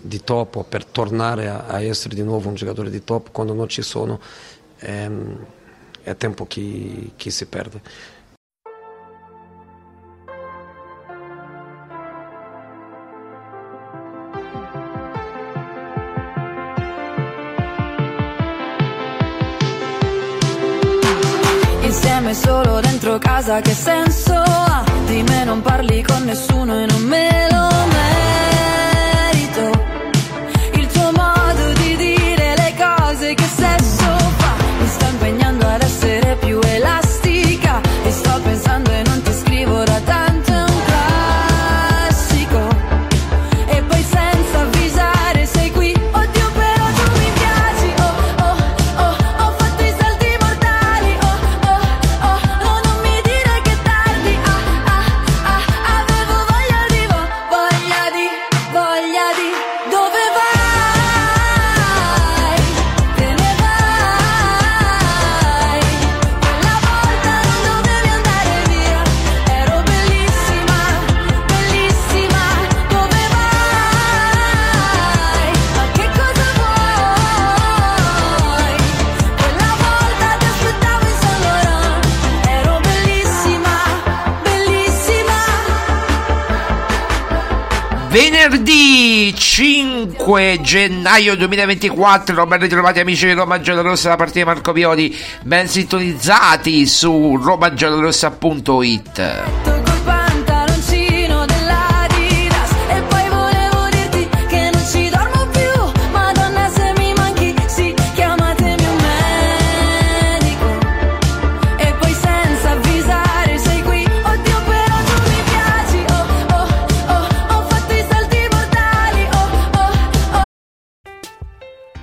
di top per tornare a, a essere di nuovo un giocatore di top quando non ci sono ehm, è tempo che, che si perde. Insieme solo dentro casa che senso ha? Di me non parli con nessuno e non me 5 gennaio 2024, ben ritrovati amici di Roma Giallorossa da parte di Marco Pioli, ben sintonizzati su romagiallorossa.it.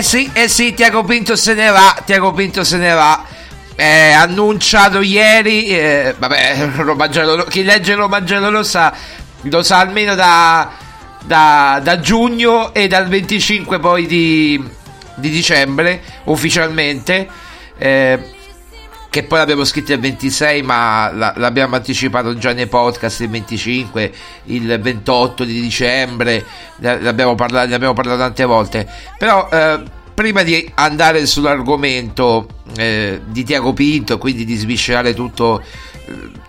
Eh sì, eh sì, Tiago Pinto se ne va, Tiago Pinto se ne va. Eh, annunciato ieri, eh, vabbè, Roma Giallo- chi legge Roma Giallorossa lo sa almeno da, da, da giugno e dal 25 poi di, di dicembre ufficialmente. Eh, che poi l'abbiamo scritto il 26 ma la- l'abbiamo anticipato già nei podcast il 25 il 28 di dicembre ne abbiamo parlato, tante volte però eh, prima di andare sull'argomento eh, di Tiago Pinto quindi di sviscerare tutto eh,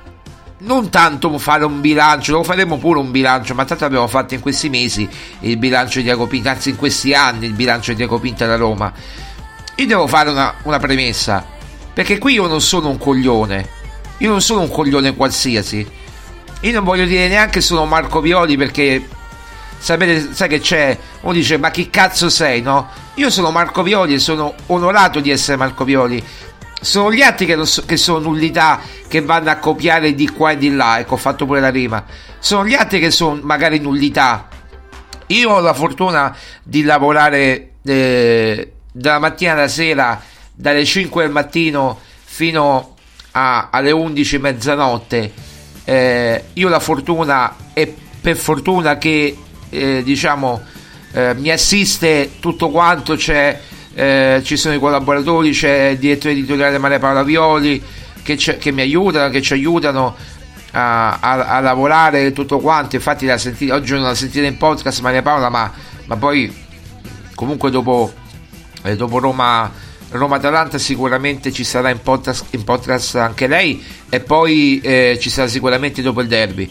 non tanto fare un bilancio, lo faremo pure un bilancio, ma tanto abbiamo fatto in questi mesi il bilancio di Tiago Pinto, anzi in questi anni il bilancio di Tiago Pinto alla Roma. Io devo fare una, una premessa, perché qui io non sono un coglione, io non sono un coglione qualsiasi, io non voglio dire neanche sono Marco Violi perché sapete, sai che c'è, uno dice ma chi cazzo sei, no? Io sono Marco Violi e sono onorato di essere Marco Violi. Sono gli altri che, so- che sono nullità che vanno a copiare di qua e di là, ecco ho fatto pure la rima. Sono gli altri che sono magari nullità. Io ho la fortuna di lavorare eh, dalla mattina alla sera, dalle 5 del mattino fino a- alle 11 mezzanotte. Eh, io la fortuna e per fortuna che eh, diciamo eh, mi assiste tutto quanto c'è eh, ci sono i collaboratori c'è il direttore editoriale Maria Paola Violi che, che mi aiutano che ci aiutano a, a- a lavorare tutto quanto infatti la sentite, oggi non la sentite in podcast Maria Paola ma, ma poi comunque dopo, eh, dopo Roma Roma Atalanta sicuramente ci sarà in podcast, in podcast anche lei e poi eh, ci sarà sicuramente dopo il derby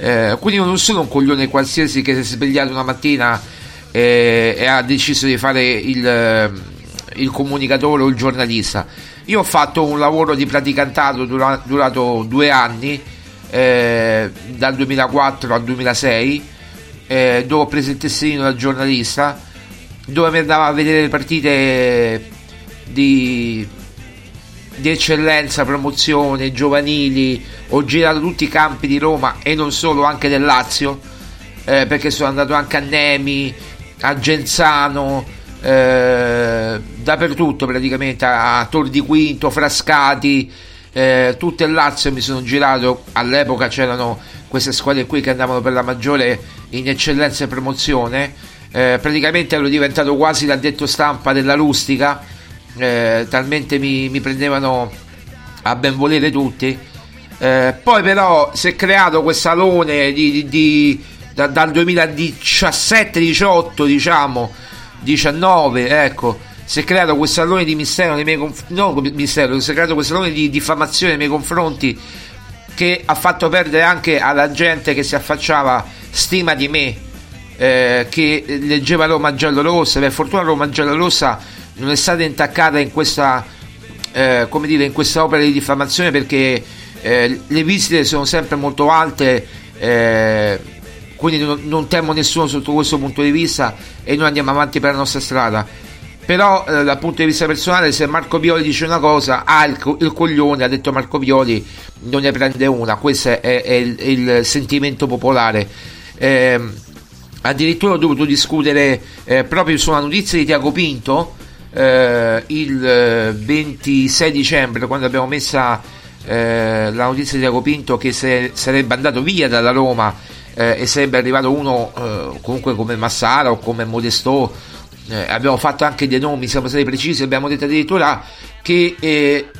eh, quindi non sono un coglione qualsiasi che si è svegliato una mattina eh, e ha deciso di fare il, eh, il comunicatore o il giornalista. Io ho fatto un lavoro di praticantato dura- durato due anni, eh, dal 2004 al 2006, eh, dove ho preso il testino da giornalista, dove mi andava a vedere le partite di, di eccellenza, promozione, giovanili, ho girato tutti i campi di Roma e non solo, anche del Lazio, eh, perché sono andato anche a Nemi, a Genzano, eh, dappertutto praticamente, a Tor di Quinto, Frascati, eh, tutto il Lazio mi sono girato, all'epoca c'erano queste squadre qui che andavano per la maggiore in eccellenza e promozione, eh, praticamente ero diventato quasi l'addetto stampa della rustica, eh, talmente mi, mi prendevano a ben volere tutti. Eh, poi però si è creato questo alone di, di- di- da- dal 2017-18 diciamo 19 ecco si è creato questo alone di mistero nei miei conf- no mistero si è creato questo alone di diffamazione nei miei confronti che ha fatto perdere anche alla gente che si affacciava stima di me eh, che leggeva Roma giallorossa. Per fortuna Roma giallorossa non è stata intaccata in questa, eh, come dire, in questa opera di diffamazione perché eh, le visite sono sempre molto alte. Eh, quindi non, non temo nessuno sotto questo punto di vista e noi andiamo avanti per la nostra strada però eh, dal punto di vista personale se Marco Violi dice una cosa ha il, il coglione ha detto Marco Violi non ne prende una questo è, è, il, è il, sentimento popolare eh, addirittura ho dovuto discutere eh, proprio su una notizia di Tiago Pinto eh, il 26 dicembre quando abbiamo messa eh, la notizia di Tiago Pinto che se, sarebbe andato via dalla Roma eh, e sarebbe arrivato uno comunque come Massara o come Modesto eh, abbiamo fatto anche dei nomi, siamo stati precisi, abbiamo detto addirittura che eh,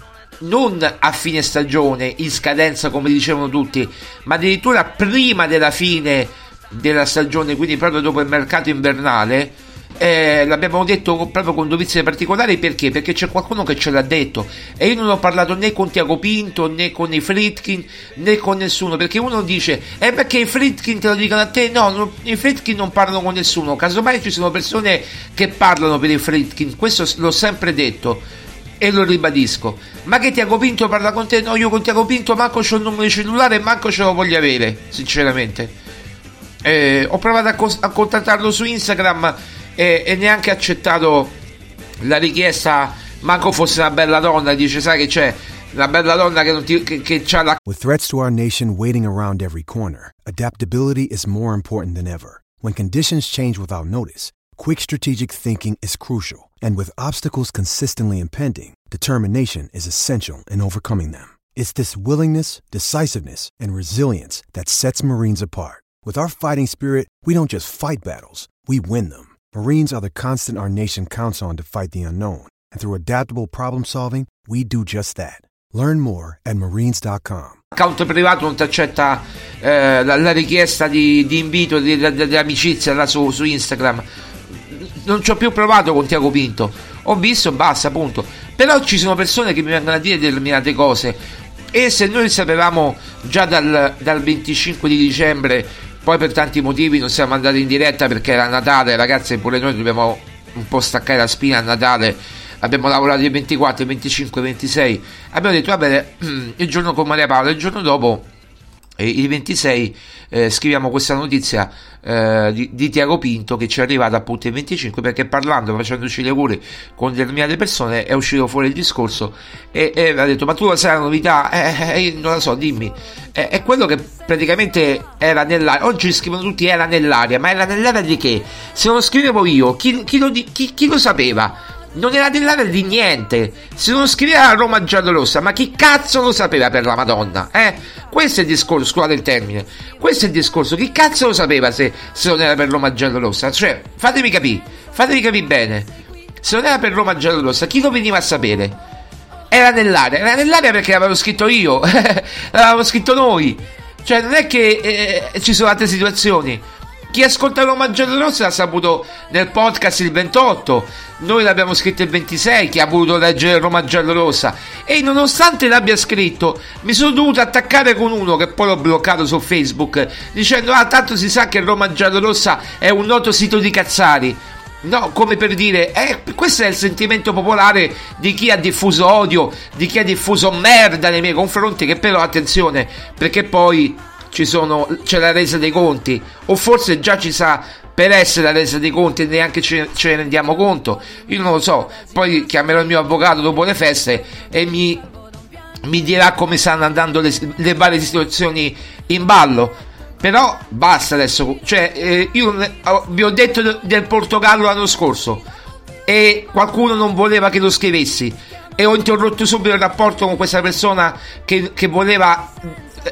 non a fine stagione, in scadenza come dicevano tutti, ma addirittura prima della fine della stagione, quindi proprio dopo il mercato invernale, eh, l'abbiamo detto proprio con dovizia particolari perché? Perché c'è qualcuno che ce l'ha detto. E io non ho parlato né con Tiago Pinto né con i Fritkin né con nessuno perché uno dice eh perché i Fritkin te lo dicono a te? No, no i Fritkin non parlano con nessuno. Casomai ci sono persone che parlano per i Fritkin questo l'ho sempre detto e lo ribadisco. Ma che Tiago Pinto parla con te? No io con Tiago Pinto manco c'ho il numero di cellulare e manco ce lo voglio avere sinceramente. Eh, ho provato a, co- a contattarlo su Instagram e, e neanche accettato la richiesta manco fosse una bella donna dice sai che c'è? Una bella donna che, non ti, che, che c'ha la With threats to our nation waiting around every corner adaptability is more important than ever. When conditions change without notice quick strategic thinking is crucial and with obstacles consistently impending determination is essential in overcoming them. It's this willingness decisiveness and resilience that sets marines apart. With our fighting spirit we don't just fight battles we win them Marines are the constant our nation counts on to fight the unknown. And through adaptable problem solving, we do just that. Learn more at marines.com. Account privato non ti accetta eh, la, la, richiesta di, di invito, di, di, di amicizia là su, su, Instagram. Non ci ho più provato con Tiago Pinto. Ho visto, basta, appunto. Però ci sono persone che mi vengono a dire determinate cose. E se noi sapevamo già dal, dal 25 di dicembre poi per tanti motivi non siamo andati in diretta perché era Natale, ragazzi, pure noi dobbiamo un po' staccare la spina a Natale. Abbiamo lavorato il 24, il 25, il 26. Abbiamo detto, va bene, il giorno con Maria Paola, il giorno dopo il 26 eh, scriviamo questa notizia eh, di, di, Tiago Pinto che ci è arrivata appunto il 25 perché parlando, facendoci le auguri con determinate persone è uscito fuori il discorso e, e ha detto ma tu la sai la novità? Eh, eh non la so, dimmi è quello che praticamente era nell'aria oggi scrivono tutti era nell'aria ma era nell'aria di che? se lo scrivevo io chi, chi, lo, chi, chi lo sapeva? Non era dell'area di niente. Se non scriveva Roma giallorossa, ma chi cazzo lo sapeva per la Madonna? Eh? Questo è il discorso, scusate il termine. Questo è il discorso. Chi cazzo lo sapeva se, se non era per Roma giallorossa? Cioè, fatemi capire, fatemi capire bene. Se non era per Roma giallorossa, chi lo veniva a sapere? Era nell'area, era nell'area perché l'avevo scritto io, l'avevo scritto noi. Cioè, non è che eh, ci sono altre situazioni. Chi ascolta Roma Giallorossa l'ha saputo nel podcast il 28, noi l'abbiamo scritto il 26, chi ha voluto leggere Roma Giallorossa. E nonostante l'abbia scritto, mi sono dovuto attaccare con uno che poi l'ho bloccato su Facebook, dicendo: Ah, tanto si sa che Roma Giallorossa è un noto sito di cazzari. No, come per dire, eh, questo è il sentimento popolare di chi ha diffuso odio, di chi ha diffuso merda nei miei confronti, che però attenzione, perché poi sono, c'è la resa dei conti, o forse già ci sa per essere la resa dei conti e neanche ce, ce, ne rendiamo conto. Io non lo so, poi chiamerò il mio avvocato dopo le feste e mi, mi dirà come stanno andando le, le, varie situazioni in ballo. Però basta adesso, cioè eh, io vi ho detto del Portogallo l'anno scorso e qualcuno non voleva che lo scrivessi e ho interrotto subito il rapporto con questa persona che, che voleva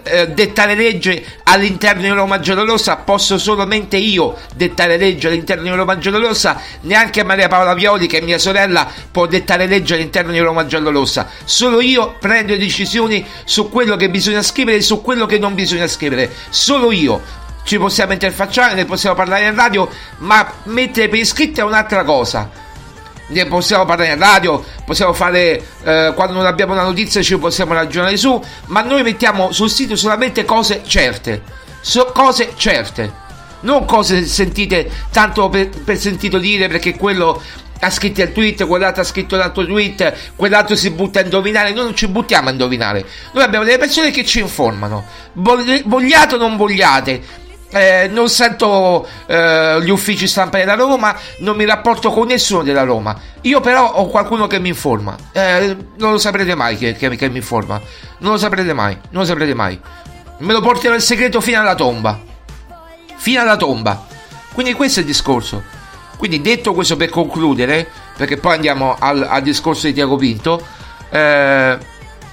eh, dettare legge all'interno di Roma Giallorossa posso solamente io dettare legge all'interno di Roma Giallorossa? Neanche Maria Paola Violi che è mia sorella può dettare legge all'interno di Roma Giallorossa. Solo io prendo decisioni su quello che bisogna scrivere e su quello che non bisogna scrivere. Solo io. Ci possiamo interfacciare, ne possiamo parlare in radio, ma mettere per iscritti è un'altra cosa ne possiamo parlare in radio, possiamo fare eh, quando non abbiamo una notizia ci possiamo ragionare su, ma noi mettiamo sul sito solamente cose certe, so, cose certe. non cose sentite tanto per, per sentito dire perché quello ha scritto il tweet, quell'altro ha scritto l'altro tweet, quell'altro si butta a indovinare. Noi non ci buttiamo a indovinare. Noi abbiamo delle persone che ci informano. Vogliate o non vogliate. Eh, non sento eh, gli uffici stampa della Roma, non mi rapporto con nessuno della Roma. Io però ho qualcuno che mi informa. Eh, non lo saprete mai che, che, che mi informa. Non lo saprete mai. Non lo saprete mai. Me lo porterò il segreto fino alla tomba. Fino alla tomba. Quindi questo è il discorso. Quindi detto questo per concludere, perché poi andiamo al, al discorso di Tiago Pinto, eh,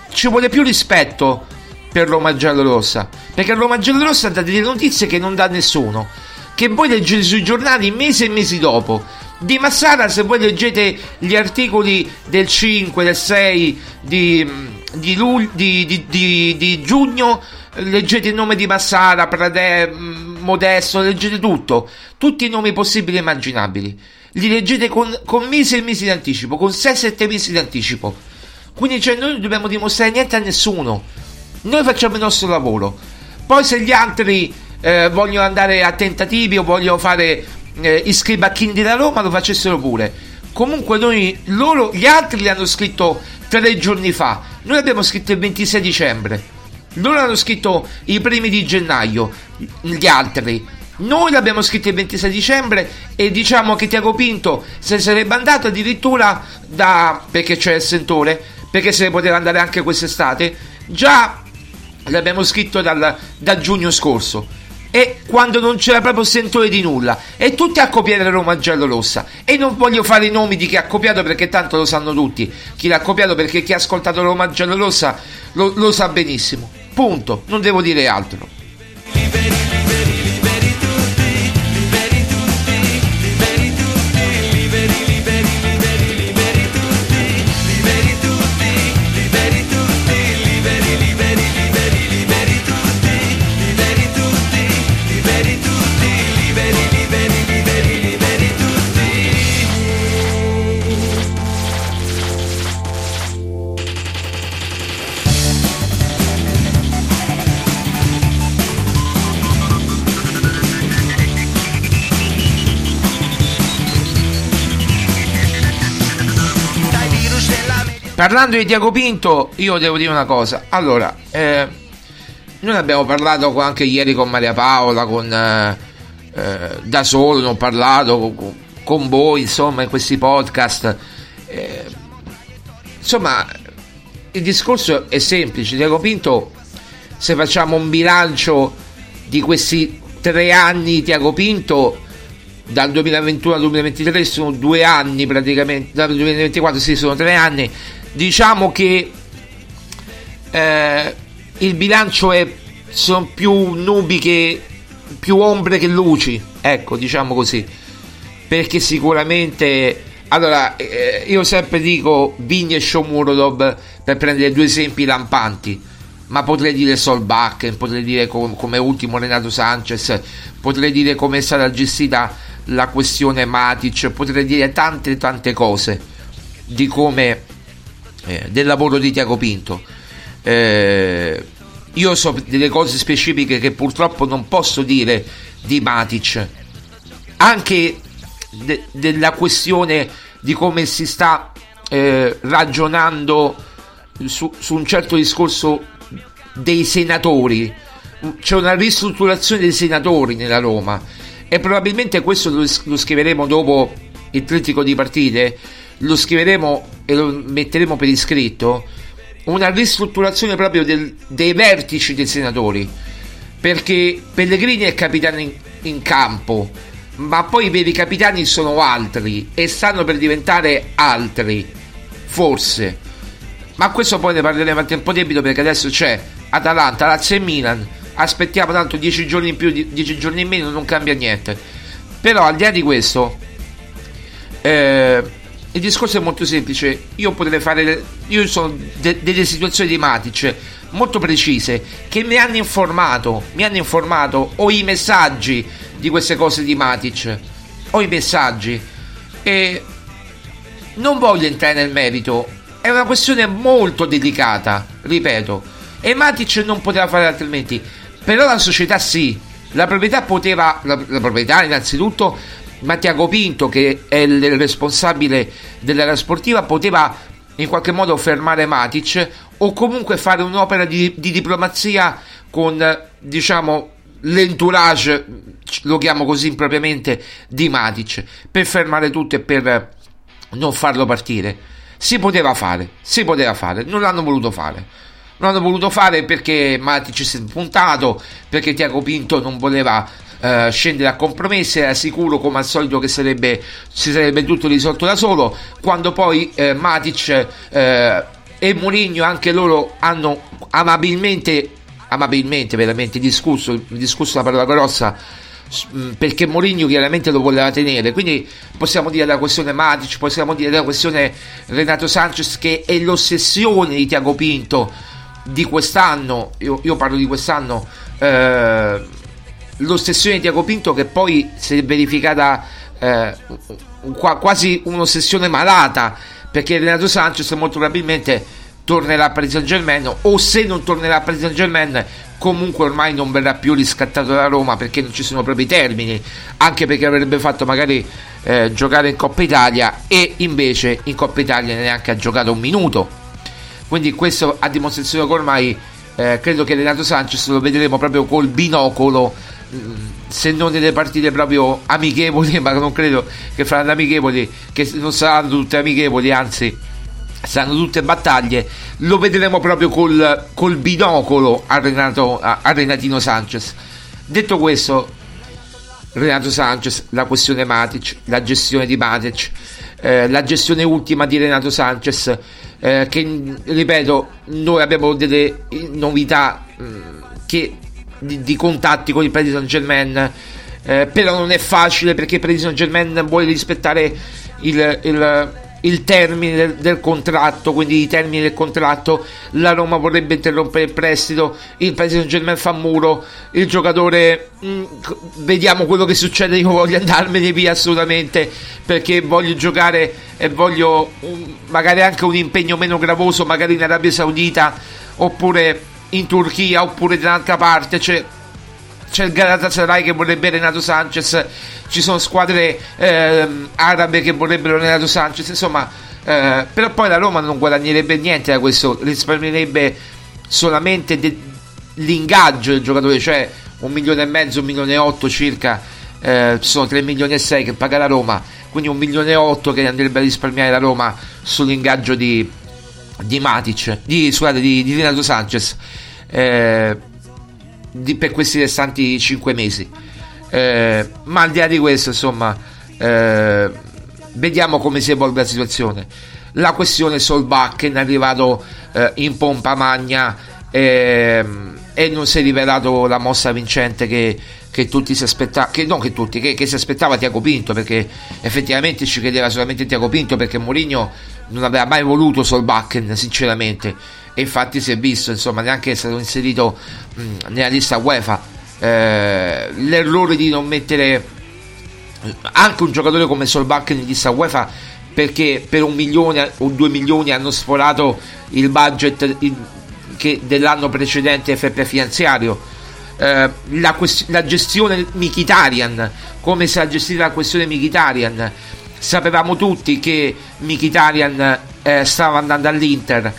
ci vuole più rispetto per Roma Giallorossa, perché Roma Giallorossa dà delle notizie che non dà nessuno, che voi leggete sui giornali mesi e mesi dopo. Di Massara, se voi leggete gli articoli del 5, del 6 di, di, di, di giugno, leggete il nome di Massara, Pradè, mm, Modesto, leggete tutto, tutti i nomi possibili e immaginabili. Li leggete con, con mesi e mesi di anticipo, con 6-7 mesi di anticipo. Quindi cioè, noi non dobbiamo dimostrare niente a nessuno. Noi facciamo il nostro lavoro. Poi se gli altri eh, vogliono andare a tentativi o vogliono fare eh, a King da Roma, lo facessero pure. Comunque noi, loro, gli altri li hanno scritto tre giorni fa. Noi abbiamo scritto il 26 dicembre. Loro hanno scritto i primi di gennaio, gli altri. Noi l'abbiamo scritto il 26 dicembre e diciamo che Tiago Pinto se sarebbe andato addirittura da... perché c'è il sentore, perché se ne poteva andare anche quest'estate, già l'abbiamo scritto dal, da giugno scorso. E quando non c'era proprio sentore di nulla, e tutti a copiare Roma giallo rossa. E non voglio fare i nomi di chi ha copiato perché tanto lo sanno tutti. Chi l'ha copiato perché chi ha ascoltato Roma giallo rossa lo, lo sa benissimo. Punto, non devo dire altro. Parlando di Tiago Pinto, io devo dire una cosa. Allora, eh, noi abbiamo parlato anche ieri con Maria Paola, con eh, eh, da solo, ne ho parlato con, con, voi, insomma, in questi podcast. Eh, insomma, il discorso è semplice. Tiago Pinto, se facciamo un bilancio di questi tre anni di Tiago Pinto, dal 2021 al 2023 sono due anni praticamente, dal 2024 sì, sono tre anni diciamo che eh, il bilancio è sono più nubi che più ombre che luci ecco diciamo così. Perché sicuramente allora eh, io sempre dico Vigny e Shomurodov per prendere due esempi lampanti ma potrei dire Solbakken potrei dire com- come ultimo Renato Sanchez potrei dire come è stata gestita la questione Matic potrei dire tante tante cose di come eh, del lavoro di Tiago Pinto. Eh, io so delle cose specifiche che purtroppo non posso dire di Matic, anche de- della questione di come si sta eh, ragionando su, su un certo discorso dei senatori. C'è una ristrutturazione dei senatori nella Roma e probabilmente questo lo, lo scriveremo dopo il trittico di partite lo scriveremo e lo metteremo per iscritto, una ristrutturazione proprio del, dei vertici dei senatori, perché Pellegrini è capitano in, in campo, ma poi i veri capitani sono altri e stanno per diventare altri, forse. Ma questo poi ne parleremo a tempo debito perché adesso c'è Atalanta, Lazio e Milan. Aspettiamo tanto 10 giorni in più, 10 giorni in meno, non cambia niente. Però al di là di questo, eh, il discorso è molto semplice. Io potrei fare. Io sono de- delle situazioni di Matic molto precise che mi hanno informato. Mi hanno informato. Ho i messaggi di queste cose di Matic. Ho i messaggi. E non voglio entrare nel merito. È una questione molto delicata, ripeto. E Matic non poteva fare altrimenti. Però la società sì. La proprietà poteva, la, la proprietà innanzitutto, Mattiago Pinto, che è il responsabile dell'area sportiva, poteva in qualche modo fermare Matic o comunque fare un'opera di, di diplomazia con, diciamo, l'entourage, lo chiamo così impropriamente, di Matic, per fermare tutto e per non farlo partire. Si poteva fare, si poteva fare, non l'hanno voluto fare. Non l'hanno voluto fare perché Matic si è puntato, perché Tiago Pinto non voleva eh, scendere a compromessi, era sicuro come al solito che sarebbe, si sarebbe tutto risolto da solo, quando poi eh, Matic eh, e Mourinho anche loro hanno amabilmente, amabilmente veramente discusso, discusso la parola grossa, mm, perché Mourinho chiaramente lo voleva tenere. Quindi possiamo dire la questione Matic possiamo dire la questione Renato Sanchez che è l'ossessione di Tiago Pinto di quest'anno. Io, io parlo di quest'anno eh, l'ossessione di Tiago Pinto che poi si è verificata eh, quasi un'ossessione malata perché Renato Sanchez molto probabilmente tornerà a Paris Saint Germain o se non tornerà a Paris Saint Germain comunque ormai non verrà più riscattato da Roma perché non ci sono proprio i termini anche perché avrebbe fatto magari eh, giocare in Coppa Italia e invece in Coppa Italia neanche ha giocato un minuto. Quindi questo a dimostrazione che ormai eh, credo che Renato Sanchez lo vedremo proprio col binocolo se non nelle partite proprio amichevoli, ma non credo che faranno amichevoli, che non saranno tutte amichevoli, anzi saranno tutte battaglie, lo vedremo proprio col, col binocolo a, Renato, a, Renatino Sanchez. Detto questo, Renato Sanchez, la questione Matic, la gestione di Matic, eh, la gestione ultima di Renato Sanchez, eh, che ripeto, noi abbiamo delle novità mh, che di, di contatti con il Paris Saint Germain. Eh, però non è facile perché il Paris Saint Germain vuole rispettare il, il, il termine del, del, contratto, quindi i termini del contratto. La Roma vorrebbe interrompere il prestito, il Paris Saint Germain fa muro, il giocatore mh, mm, vediamo quello che succede. Io voglio andarmene via assolutamente perché voglio giocare e voglio um, magari anche un impegno meno gravoso, magari in Arabia Saudita oppure in Turchia oppure da un'altra parte c'è, c'è il Galatasaray che vorrebbe Renato Sanchez ci sono squadre eh, arabe che vorrebbero Renato Sanchez insomma eh, però poi la Roma non guadagnerebbe niente da questo risparmierebbe solamente de- l'ingaggio del giocatore cioè un milione e mezzo un milione e otto circa eh, sono 3 milioni e 6 che paga la Roma quindi un milione e otto che andrebbe a risparmiare la Roma sull'ingaggio di, di Matic di, scusate, di, di Renato Sanchez eh, di, per questi restanti 5 mesi. Eh, ma al di là di questo, insomma, eh, vediamo come si evolve la situazione. La questione Solbakken è arrivato eh, in pompa magna ehm, e non si è rivelato la mossa vincente che, che tutti si aspettavano, che non che tutti, che, che, si aspettava Tiago Pinto, perché effettivamente ci credeva solamente Tiago Pinto, perché Mourinho non aveva mai voluto Solbakken, sinceramente. E infatti si è visto insomma neanche è stato inserito mh, nella lista UEFA. Eh, l'errore di non mettere anche un giocatore come Solbakken in lista UEFA perché per un milione o due milioni hanno sforato il budget che dell'anno precedente FP finanziario eh, la, quest- la, gestione Mikitarian come si è gestita la questione Mikitarian sapevamo tutti che Mikitarian eh, stava andando all'Inter.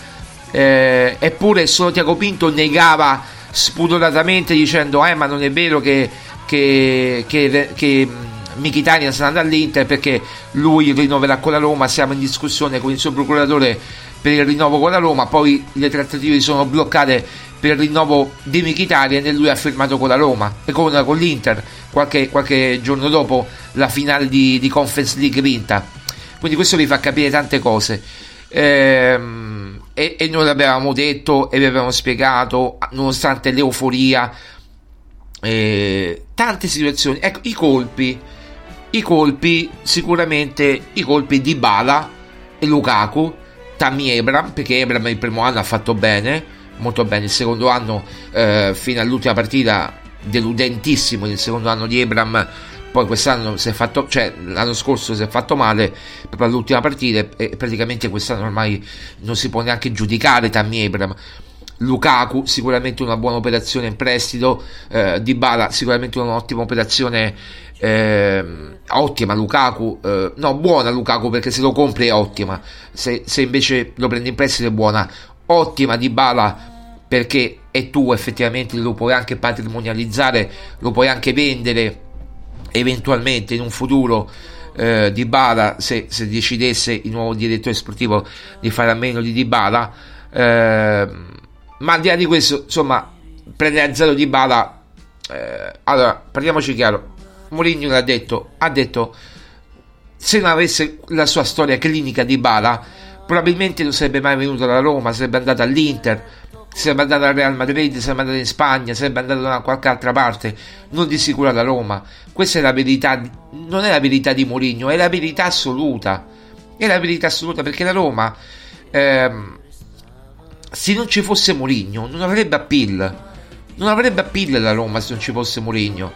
Eh, eppure solo Tiago Pinto negava spudoratamente dicendo eh ma non è vero che, che, che, che Michitania sta andando all'Inter perché lui rinnoverà con la Roma. Siamo in discussione con il suo procuratore per il rinnovo con la Roma. Poi le trattative sono bloccate per il rinnovo di Michitarian e lui ha firmato con la Roma e con, con l'Inter qualche, qualche, giorno dopo la finale di, di Conference League vinta. Quindi questo vi fa capire tante cose. Ehm, e, e noi l'avevamo detto e vi avevamo spiegato nonostante l'euforia eh, tante situazioni. Ecco i colpi i colpi sicuramente i colpi di Bala e Lukaku Tammy Ebram perché Ebram il primo anno ha fatto bene molto bene. Il secondo anno eh, fino all'ultima partita deludentissimo il secondo anno di Ebram poi quest'anno si è fatto, cioè l'anno scorso si è fatto male proprio all'ultima partita e praticamente quest'anno ormai non si può neanche giudicare Tammy Abram. Lukaku sicuramente una buona operazione in prestito, eh, Dybala sicuramente un'ottima operazione eh, ottima Lukaku, eh, no buona Lukaku perché se lo compri è ottima, se, se invece lo prendi in prestito è buona, ottima Dybala perché è tu effettivamente lo puoi anche patrimonializzare, lo puoi anche vendere eventualmente in un futuro eh, di Bala se, se, decidesse il nuovo direttore sportivo di fare a meno di Dybala eh, ma al di là di questo insomma prendere a zero di Bala eh, allora parliamoci chiaro Mourinho l'ha detto ha detto se non avesse la sua storia clinica di Bala probabilmente non sarebbe mai venuto alla Roma sarebbe andato all'Inter sarebbe andato al Real Madrid, sarebbe andato in Spagna, sarebbe andato da qualche altra parte, non di sicuro alla Roma. Questa è la verità, non è la verità di Mourinho, è la verità assoluta. È la verità assoluta perché la Roma, ehm, se non ci fosse Mourinho, non avrebbe appeal. Non avrebbe appeal la Roma se non ci fosse Mourinho.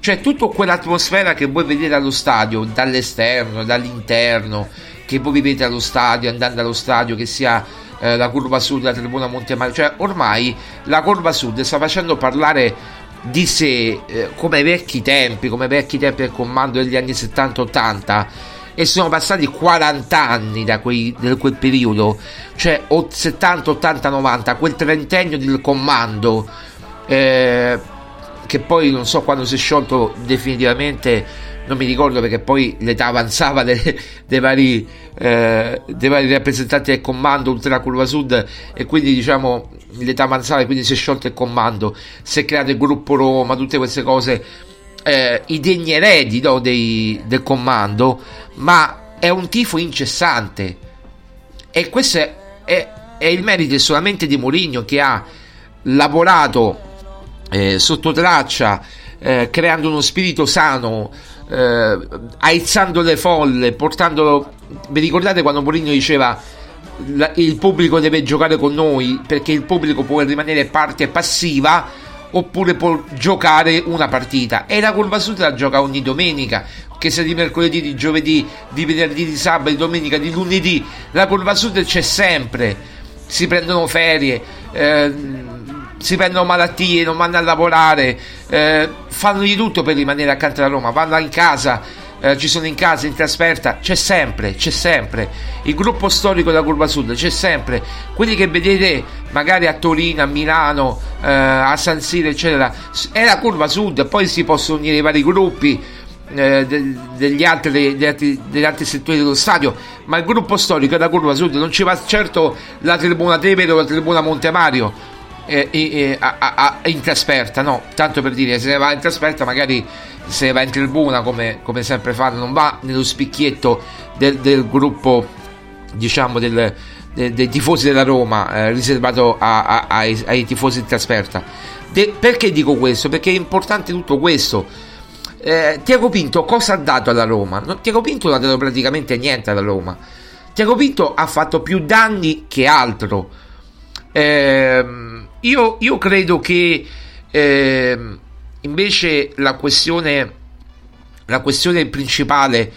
Cioè, tutta quell'atmosfera che voi vedete allo stadio, dall'esterno, dall'interno, che voi vivete allo stadio, andando allo stadio, che sia eh, la curva sud della tribuna Montemario, cioè ormai la curva sud sta facendo parlare di sé eh, come vecchi tempi, come vecchi tempi del comando degli anni 70-80 e sono passati 40 anni da, quei, da quel periodo, cioè 70, 80, 90, quel trentennio del comando eh, che poi non so quando si è sciolto definitivamente non mi ricordo perché poi l'età avanzava dei, dei, vari, eh, dei vari, rappresentanti del comando Ultra Curva Sud e quindi diciamo l'età avanzava e quindi si è sciolto il comando, si è creato il gruppo Roma, tutte queste cose, eh, i degni eredi no, dei, del comando, ma è un tifo incessante. E questo è, è, è il merito solamente di Mourinho che ha lavorato eh, sotto traccia, eh, creando uno spirito sano eh, aizzando le folle, portandolo. Vi ricordate quando Mourinho diceva la, il pubblico deve giocare con noi perché il pubblico può rimanere parte passiva oppure può giocare una partita e la curva sud la gioca ogni domenica che sia di mercoledì, di giovedì, di venerdì, di sabato, di domenica, di lunedì la curva sud c'è sempre si prendono ferie eh, si prendono malattie, non vanno a lavorare, eh, fanno di tutto per rimanere accanto alla Roma, vanno in casa, eh, ci sono in casa, in trasferta, c'è sempre, c'è sempre. Il gruppo storico della Curva Sud c'è sempre. Quelli che vedete magari a Torino, a Milano, eh, a San Siro, eccetera, è la Curva Sud, poi si possono unire i vari gruppi. Eh, de, degli, altri, degli, altri, degli, altri, settori dello stadio, ma il gruppo storico della Curva Sud non ci va certo la tribuna Tevere o la tribuna Montemario, eh, eh, a, a, in trasferta, no, tanto per dire, se ne va in trasferta magari se ne va in tribuna come, come sempre fanno, non va nello spicchietto del, del gruppo, diciamo, del, de, dei tifosi della Roma, eh, riservato a, ai, ai, tifosi in trasferta. De, perché dico questo? Perché è importante tutto questo. Eh, Tiago Pinto cosa ha dato alla Roma? No, Tiago Pinto non ha dato praticamente niente alla Roma. Tiago Pinto ha fatto più danni che altro. Ehm io, io credo che eh, invece la questione, la questione principale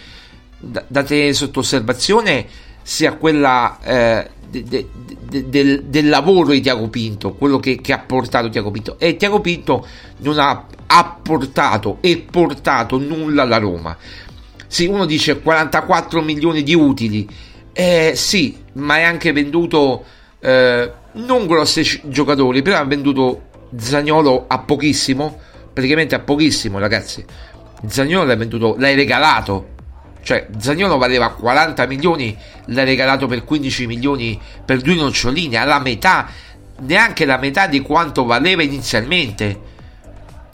da, da, tenere sotto osservazione sia quella eh, de, de, de, del, del, lavoro di Tiago Pinto, quello che, che, ha portato Tiago Pinto. E Tiago Pinto non ha, portato e portato nulla alla Roma. Sì, uno dice 44 milioni di utili. Eh, sì, ma è anche venduto eh, non grossi giocatori, però ha venduto Zagnolo a pochissimo, praticamente a pochissimo, ragazzi. Zagnolo l'hai venduto, l'hai regalato. Cioè, Zagnolo valeva 40 milioni, l'hai regalato per 15 milioni per due nocciolini, alla metà, neanche la metà di quanto valeva inizialmente.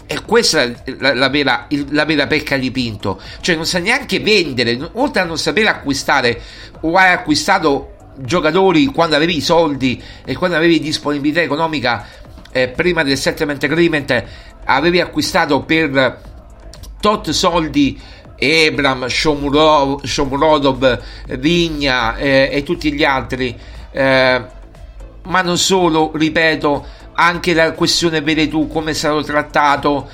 E questa è la, la, vera, la, vera, pecca di Pinto. Cioè, non sa neanche vendere, oltre a non sapere acquistare, o hai acquistato giocatori quando avevi i soldi e quando avevi disponibilità economica eh, prima del settlement agreement avevi acquistato per tot soldi Ebram, Shomurodov, Vigna eh, e tutti gli altri. Eh, ma non solo, ripeto anche la questione vedi tu come è stato trattato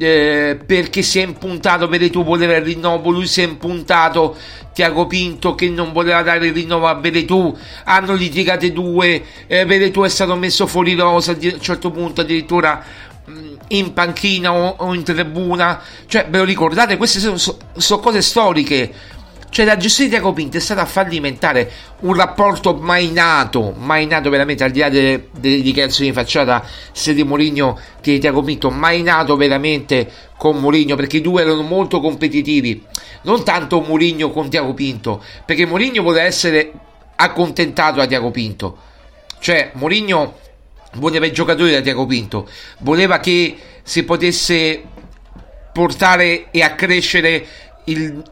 eh, perché si è impuntato Veretù voleva il rinnovo, lui si è impuntato Tiago Pinto che non voleva dare il rinnovo a Veretù, hanno litigato due, eh, Veretù è stato messo fuori rosa a un certo punto addirittura in panchina o, o in tribuna, cioè ve lo ricordate, queste sono, so- sono cose storiche. Cioè la gestione di Tiago Pinto è stata fallimentare, un rapporto mai nato, mai nato veramente al di là delle, delle dichiarazioni di facciata sia di Mourinho che di Tiago Pinto, mai nato veramente con Mourinho perché i due erano molto competitivi, non tanto Mourinho con Tiago Pinto, perché Mourinho voleva essere accontentato da Tiago Pinto, cioè Mourinho voleva i giocatori da Tiago Pinto, voleva che si potesse portare e accrescere il,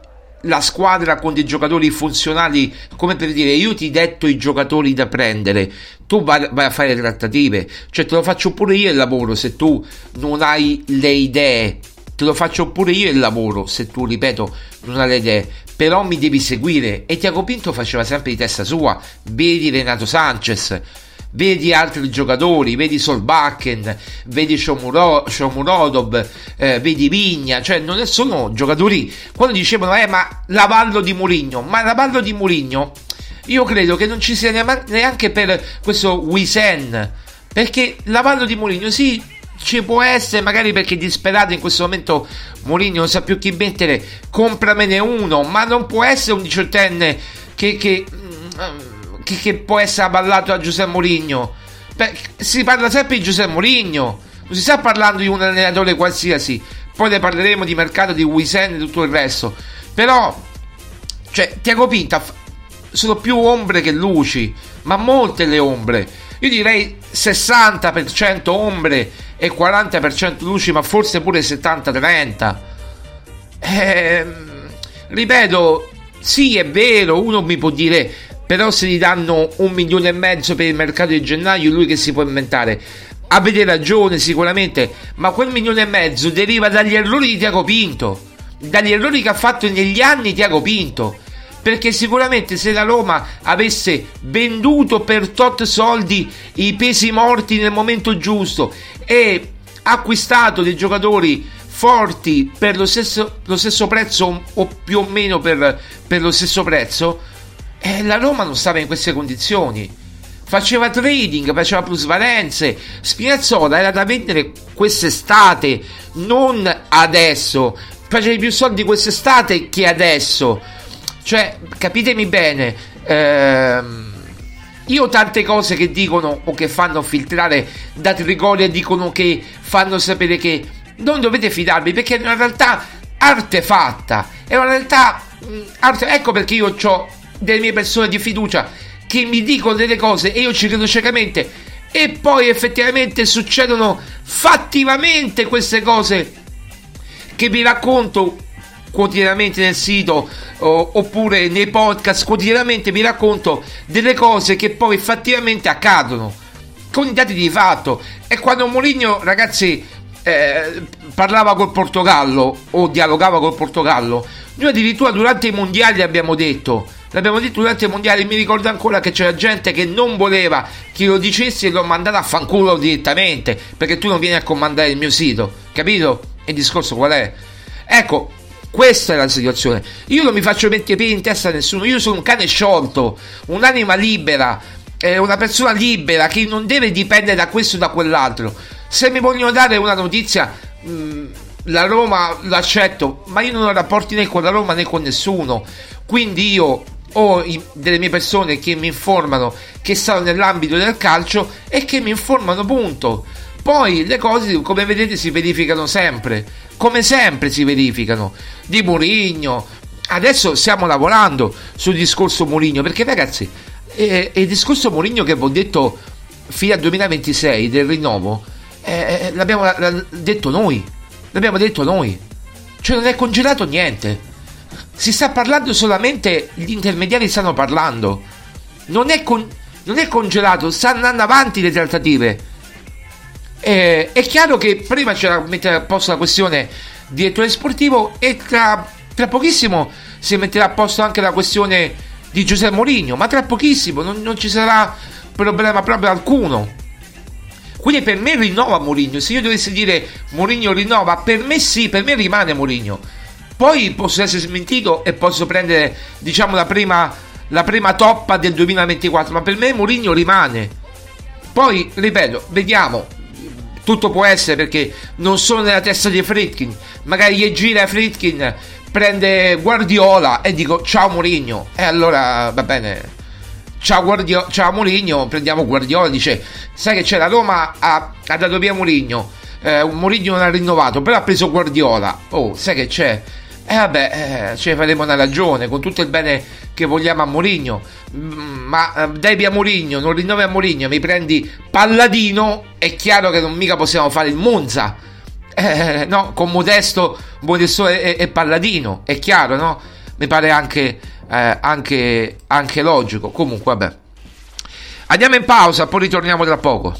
la squadra con dei giocatori funzionali, come per dire io ti detto i giocatori da prendere, tu vai, vai, a fare le trattative, cioè te lo faccio pure io il lavoro se tu non hai le idee, te lo faccio pure io il lavoro se tu, ripeto, non hai le idee, però mi devi seguire. E Tiago Pinto faceva sempre di testa sua, vedi Renato Sanchez vedi altri giocatori, vedi Solbakken, vedi Shomurodov, eh, vedi Vigna, cioè non sono giocatori, quando dicevano eh ma l'avallo di Mourinho, ma l'avallo di Mourinho io credo che non ci sia neanche per questo Wisen, perché l'avallo di Mourinho sì ci può essere magari perché disperato in questo momento Mourinho non sa più chi mettere compramene uno ma non può essere un diciottenne che, che mm, che, che può essere avallato da Giuseppe Mourinho. Si parla sempre di Giuseppe Mourinho, non si sta parlando di un allenatore qualsiasi. Poi ne parleremo di mercato, di Wisen e tutto il resto. Però, cioè, Tiago Pinta sono più ombre che luci, ma molte le ombre. Io direi 60% ombre e 40% luci, ma forse pure 70-30. Eh, ripeto, sì, è vero, uno mi può dire però se gli danno un milione e mezzo per il mercato di gennaio, lui che si può inventare? Avete ragione sicuramente, ma quel milione e mezzo deriva dagli errori di Tiago Pinto, dagli errori che ha fatto negli anni Tiago Pinto. Perché sicuramente se la Roma avesse venduto per tot soldi i pesi morti nel momento giusto e acquistato dei giocatori forti per lo stesso, lo stesso prezzo o più o meno per, per lo stesso prezzo, e la Roma non stava in queste condizioni. Faceva trading, faceva plusvalenze. Spinazzola era da vendere quest'estate, non adesso. Facevi più soldi quest'estate che adesso. Cioè, capitemi bene. Ehm, io tante cose che dicono o che fanno filtrare da Trigoria dicono che fanno sapere che non dovete fidarvi perché è una realtà artefatta. È una realtà. Arte- ecco perché io ho delle mie persone di fiducia che mi dicono delle cose e io ci credo ciecamente. E poi effettivamente succedono fattivamente queste cose che vi racconto quotidianamente nel sito o, oppure nei podcast. Quotidianamente vi racconto delle cose che poi effettivamente accadono con i dati di fatto. E quando Mourinho ragazzi eh, parlava col Portogallo o dialogava col Portogallo noi addirittura durante i mondiali abbiamo detto L'abbiamo detto durante i mondiali. Mi ricordo ancora che c'era gente che non voleva che lo dicessi e l'ho mandato a fanculo direttamente. Perché tu non vieni a comandare il mio sito. Capito? il discorso qual è? Ecco, questa è la situazione. Io non mi faccio mettere piedi in testa a nessuno. Io sono un cane sciolto, un'anima libera, eh, una persona libera che non deve dipendere da questo o da quell'altro. Se mi vogliono dare una notizia. Mh, mm, la Roma l'accetto, ma io non ho rapporti né con la Roma né con nessuno. Quindi io ho delle mie persone che mi informano che stanno nell'ambito del calcio e che mi informano punto. Poi le cose, come vedete, si verificano sempre, come sempre si verificano. Di Murigno. Adesso stiamo lavorando sul discorso Murigno, perché ragazzi, eh, il discorso Murigno che vi ho detto fino al 2026 del rinnovo, eh, l'abbiamo detto noi. L'abbiamo detto noi. Cioè non è congelato niente. Si sta parlando solamente, gli intermediari stanno parlando. Non è, con, non è congelato, stanno andando avanti le trattative. Eh, è chiaro che prima c'era mettere a posto la questione direttore sportivo e tra, tra, pochissimo si metterà a posto anche la questione di Giuseppe Mourinho, ma tra pochissimo non, non ci sarà problema proprio alcuno. Quindi per me rinnova Mourinho. Se io dovessi dire Mourinho rinnova, per me sì, per me rimane Mourinho. Poi posso essere smentito e posso prendere, diciamo, la prima, la prima toppa del 2024, ma per me Mourinho rimane. Poi, ripeto, vediamo. Tutto può essere perché non sono nella testa di Fritkin. Magari gli gira Fritkin, prende Guardiola e dico ciao Mourinho. E allora va bene. Ciao, Guardio- ciao Mourinho, prendiamo Guardiola. Dice: Sai che c'è la Roma ha, ha dato via Mourinho. Eh, Mourinho non ha rinnovato, però ha preso Guardiola. Oh, sai che c'è? E eh, vabbè, eh, ce ne faremo una ragione con tutto il bene che vogliamo a Mourinho. Mm, ma eh, dai via Mourinho, non rinnovi a Mourinho, mi prendi Palladino. È chiaro che non mica possiamo fare il Monza. Eh, no, con Modesto, Modesto e, e, Palladino, è chiaro, no? Mi pare anche, eh, anche, anche logico. Comunque, vabbè. Andiamo in pausa, poi ritorniamo tra poco.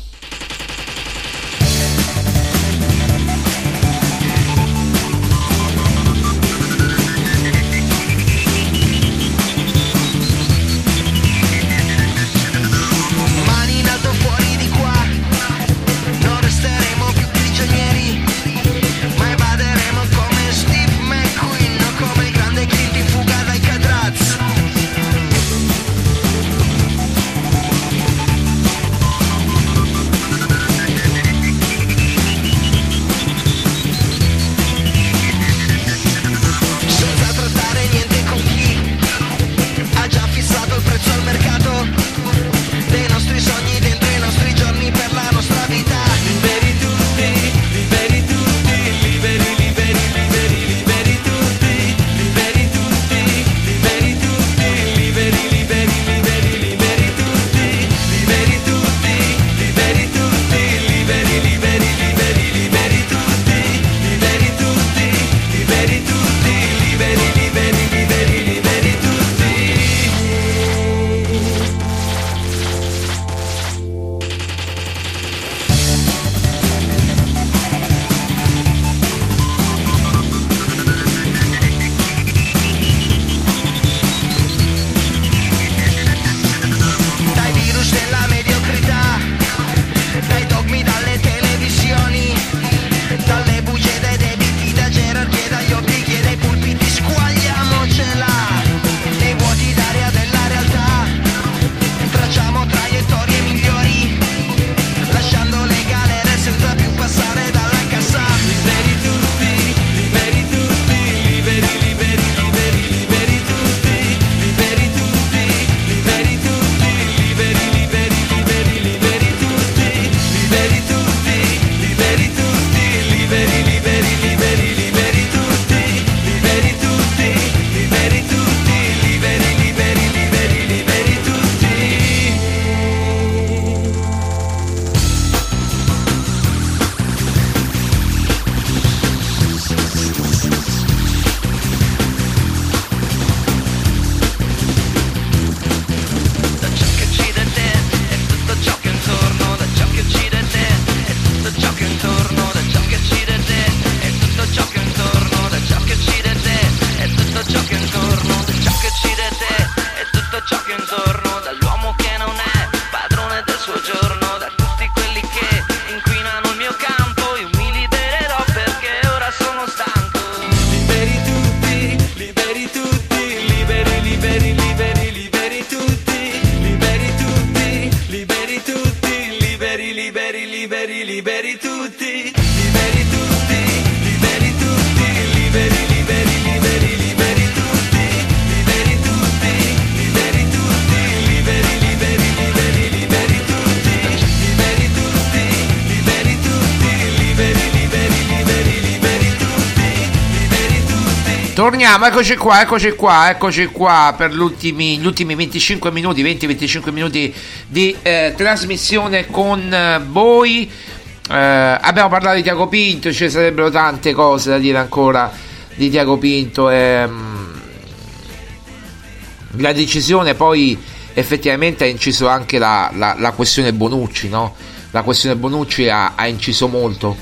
Torniamo, eccoci qua, eccoci qua, eccoci qua per gli ultimi, gli ultimi 25 minuti, 20-25 minuti di eh, trasmissione con eh, voi. Eh, abbiamo parlato di Tiago Pinto, ci sarebbero tante cose da dire ancora di Tiago Pinto. ehm, la decisione poi effettivamente ha inciso anche la, la- la questione Bonucci, no? La questione Bonucci ha, ha inciso molto.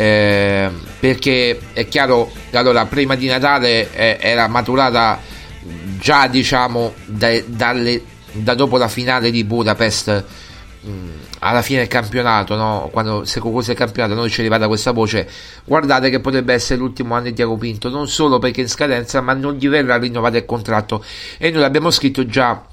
Eh, perché è chiaro, allora prima di Natale eh, era maturata già diciamo da, dalle- da dopo la finale di Budapest alla fine del campionato, no? quando se concluso il campionato, noi ci è arrivata questa voce. Guardate che potrebbe essere l'ultimo anno di Tiago Pinto, non solo perché in scadenza, ma non gli verrà rinnovato il contratto. E noi l'abbiamo scritto già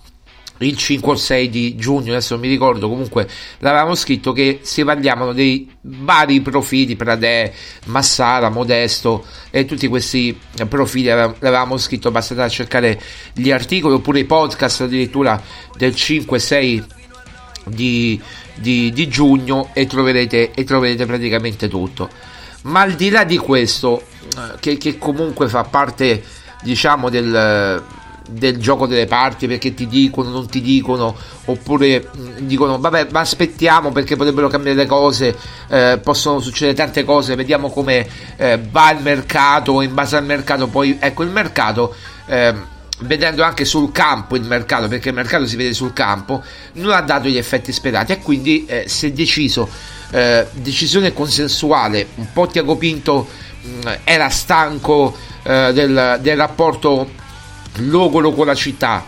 il 5 o 6 di giugno, adesso non mi ricordo, comunque l'avevamo scritto che si parliamo dei vari profili, Pradè, Massara, Modesto e tutti questi profili l'avevamo scritto, basta andare a cercare gli articoli oppure i podcast addirittura del 5-6 di, di, di, giugno e troverete, e troverete praticamente tutto. Ma al di là di questo, eh, che, che comunque fa parte diciamo del del gioco delle parti perché ti dicono, non ti dicono, oppure dicono vabbè ma aspettiamo perché potrebbero cambiare le cose, eh, possono succedere tante cose, vediamo come eh, va il mercato, in base al mercato poi ecco il mercato. Eh, vedendo anche sul campo il mercato, perché il mercato si vede sul campo, non ha dato gli effetti sperati e quindi eh, si è deciso, eh, decisione consensuale, un po' Tiago Pinto mh, era stanco eh, del, del rapporto logoro con la città,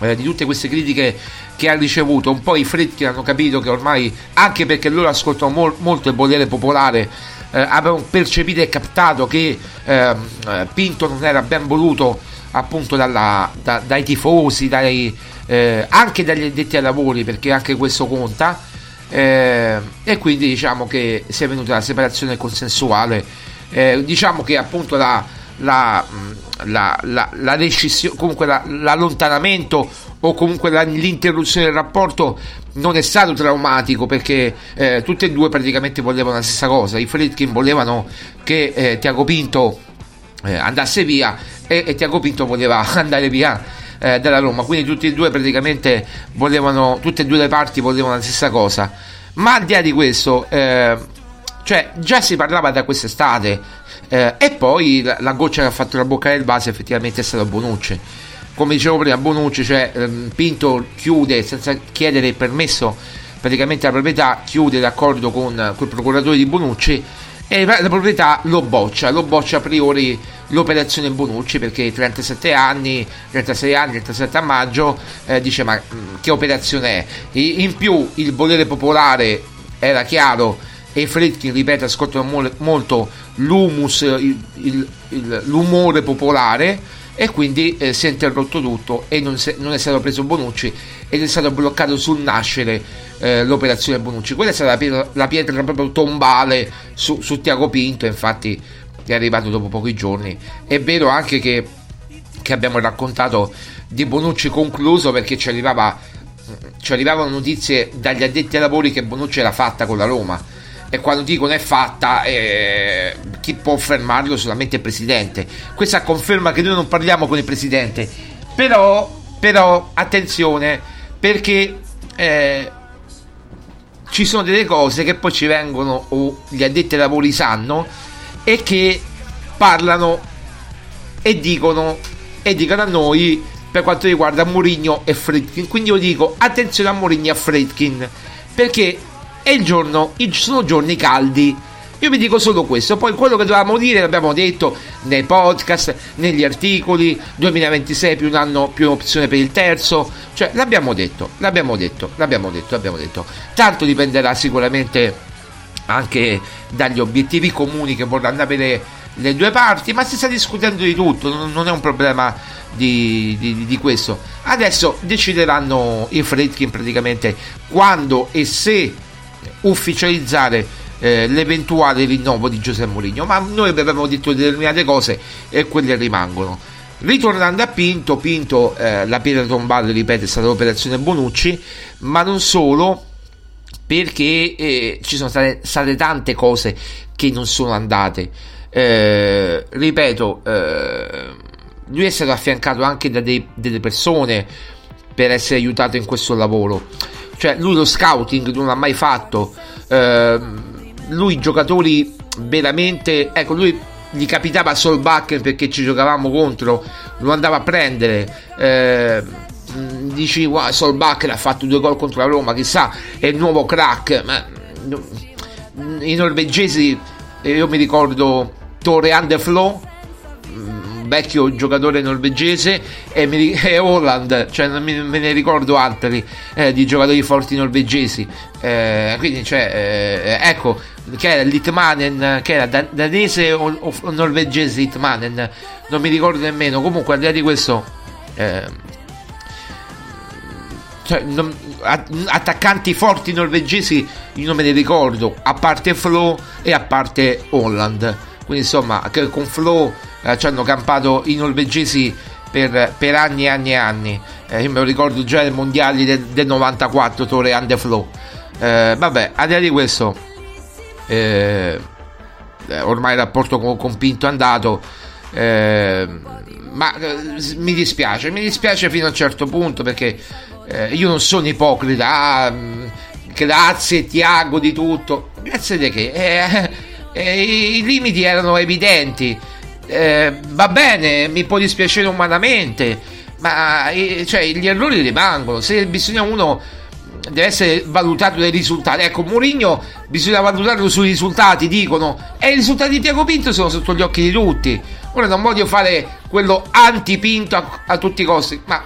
eh, di tutte queste critiche che ha ricevuto, un po' i fretti hanno capito che ormai, anche perché loro ascoltano mol, molto il volere popolare, eh, avevano percepito e captato che ehm, eh, Pinto non era ben voluto appunto dalla, da, dai tifosi, dai, eh, anche dagli addetti ai lavori, perché anche questo conta. Eh, e quindi diciamo che si è venuta la separazione consensuale. Eh, diciamo che appunto la, la, la, la, la decisione, comunque l'allontanamento o comunque l'interruzione del rapporto non è stato traumatico perché eh, tutte e due praticamente volevano la stessa cosa. I Fritkin volevano che eh, Tiago Pinto eh, andasse via e, e, Tiago Pinto voleva andare via eh, dalla Roma. Quindi tutti e due praticamente volevano, tutte e due le parti volevano la stessa cosa. Ma al di là di questo, eh, cioè già si parlava da quest'estate eh, e poi la, la, goccia che ha fatto la bocca del vaso effettivamente è stata Bonucci. Come dicevo prima, Bonucci, cioè ehm, Pinto chiude senza chiedere permesso praticamente la proprietà, chiude d'accordo con, il procuratore di Bonucci e la proprietà lo boccia, lo boccia a priori l'operazione Bonucci perché 37 anni, 36 anni, 37 a maggio eh, dice ma che operazione è? In più il volere popolare era chiaro e Fredkin, ripeto, ascoltano molto l'humus, il, il, l'umore popolare e quindi eh, si è interrotto tutto e non, se, non, è stato preso Bonucci ed è stato bloccato sul nascere eh, l'operazione Bonucci. Quella è stata la pietra, la pietra proprio tombale su, su Tiago Pinto, infatti è arrivato dopo pochi giorni. È vero anche che, che abbiamo raccontato di Bonucci concluso perché ci, arrivava, ci arrivavano notizie dagli addetti ai lavori che Bonucci era fatta con la Roma e quando dicono è fatta eh, chi può fermarlo solamente il presidente. Questa conferma che noi non parliamo con il presidente. Però, però attenzione perché eh, ci sono delle cose che poi ci vengono o gli addetti ai lavori sanno e che parlano e dicono e dicono a noi per quanto riguarda Mourinho e Fredkin quindi io dico attenzione a Mourinho e a Fredkin perché è il giorno, sono giorni caldi. Io vi dico solo questo, poi quello che dovevamo dire l'abbiamo detto nei podcast, negli articoli, 2026 più un anno più un'opzione per il terzo, cioè l'abbiamo detto, l'abbiamo detto, l'abbiamo detto, l'abbiamo detto. Tanto dipenderà sicuramente anche dagli obiettivi comuni che vorranno avere le due parti, ma si sta discutendo di tutto, non è un problema di, di, di questo. Adesso decideranno i Fredkin praticamente quando e se ufficializzare eh, l'eventuale rinnovo di Giuseppe Mourinho, ma noi avevamo detto determinate cose e quelle rimangono. Ritornando a Pinto, Pinto eh, la pietra tombale, ripeto, è stata l'operazione Bonucci, ma non solo perché eh, ci sono state, state, tante cose che non sono andate. Eh, ripeto, eh, lui è stato affiancato anche da dei, delle persone per essere aiutato in questo lavoro cioè lui lo scouting non l'ha mai fatto eh, lui giocatori veramente ecco lui gli capitava Solbakken perché ci giocavamo contro lo andava a prendere eh, dici wow, Solbakken ha fatto due gol contro la Roma chissà è il nuovo crack ma i norvegesi io mi ricordo Torre Underflow un vecchio giocatore norvegese e, mi, e Holland, cioè me, me ne ricordo altri eh, di giocatori forti norvegesi. Eh, quindi, cioè, eh, ecco, che era Litmanen, che era danese o, o norvegese Litmanen, non mi ricordo nemmeno. Comunque, al di là di questo, eh, cioè, non, attaccanti forti norvegesi io non me ne ricordo, a parte Flo e a parte Holland. Quindi insomma, con Flo eh, ci hanno campato i norvegesi per, per anni e anni e anni. Eh, io me lo ricordo già nei mondiali del, del 94, Tore Ande Flo. Eh, vabbè, al di là di questo, eh, eh, ormai il rapporto con, con Pinto è andato. Ma mi dispiace, mi dispiace fino a un certo punto perché io non sono ipocrita. Ah, grazie Tiago di tutto. Grazie di che? Eh, eh, I limiti erano evidenti. Eh, va bene, mi può dispiacere umanamente, ma eh, cioè, gli errori rimangono. Se bisogna uno deve essere valutato dai risultati. Ecco, Mourinho bisogna valutarlo sui risultati, dicono, e i risultati di Tiago Pinto sono sotto gli occhi di tutti. Ora non voglio fare quello anti-Pinto a, a tutti i costi, ma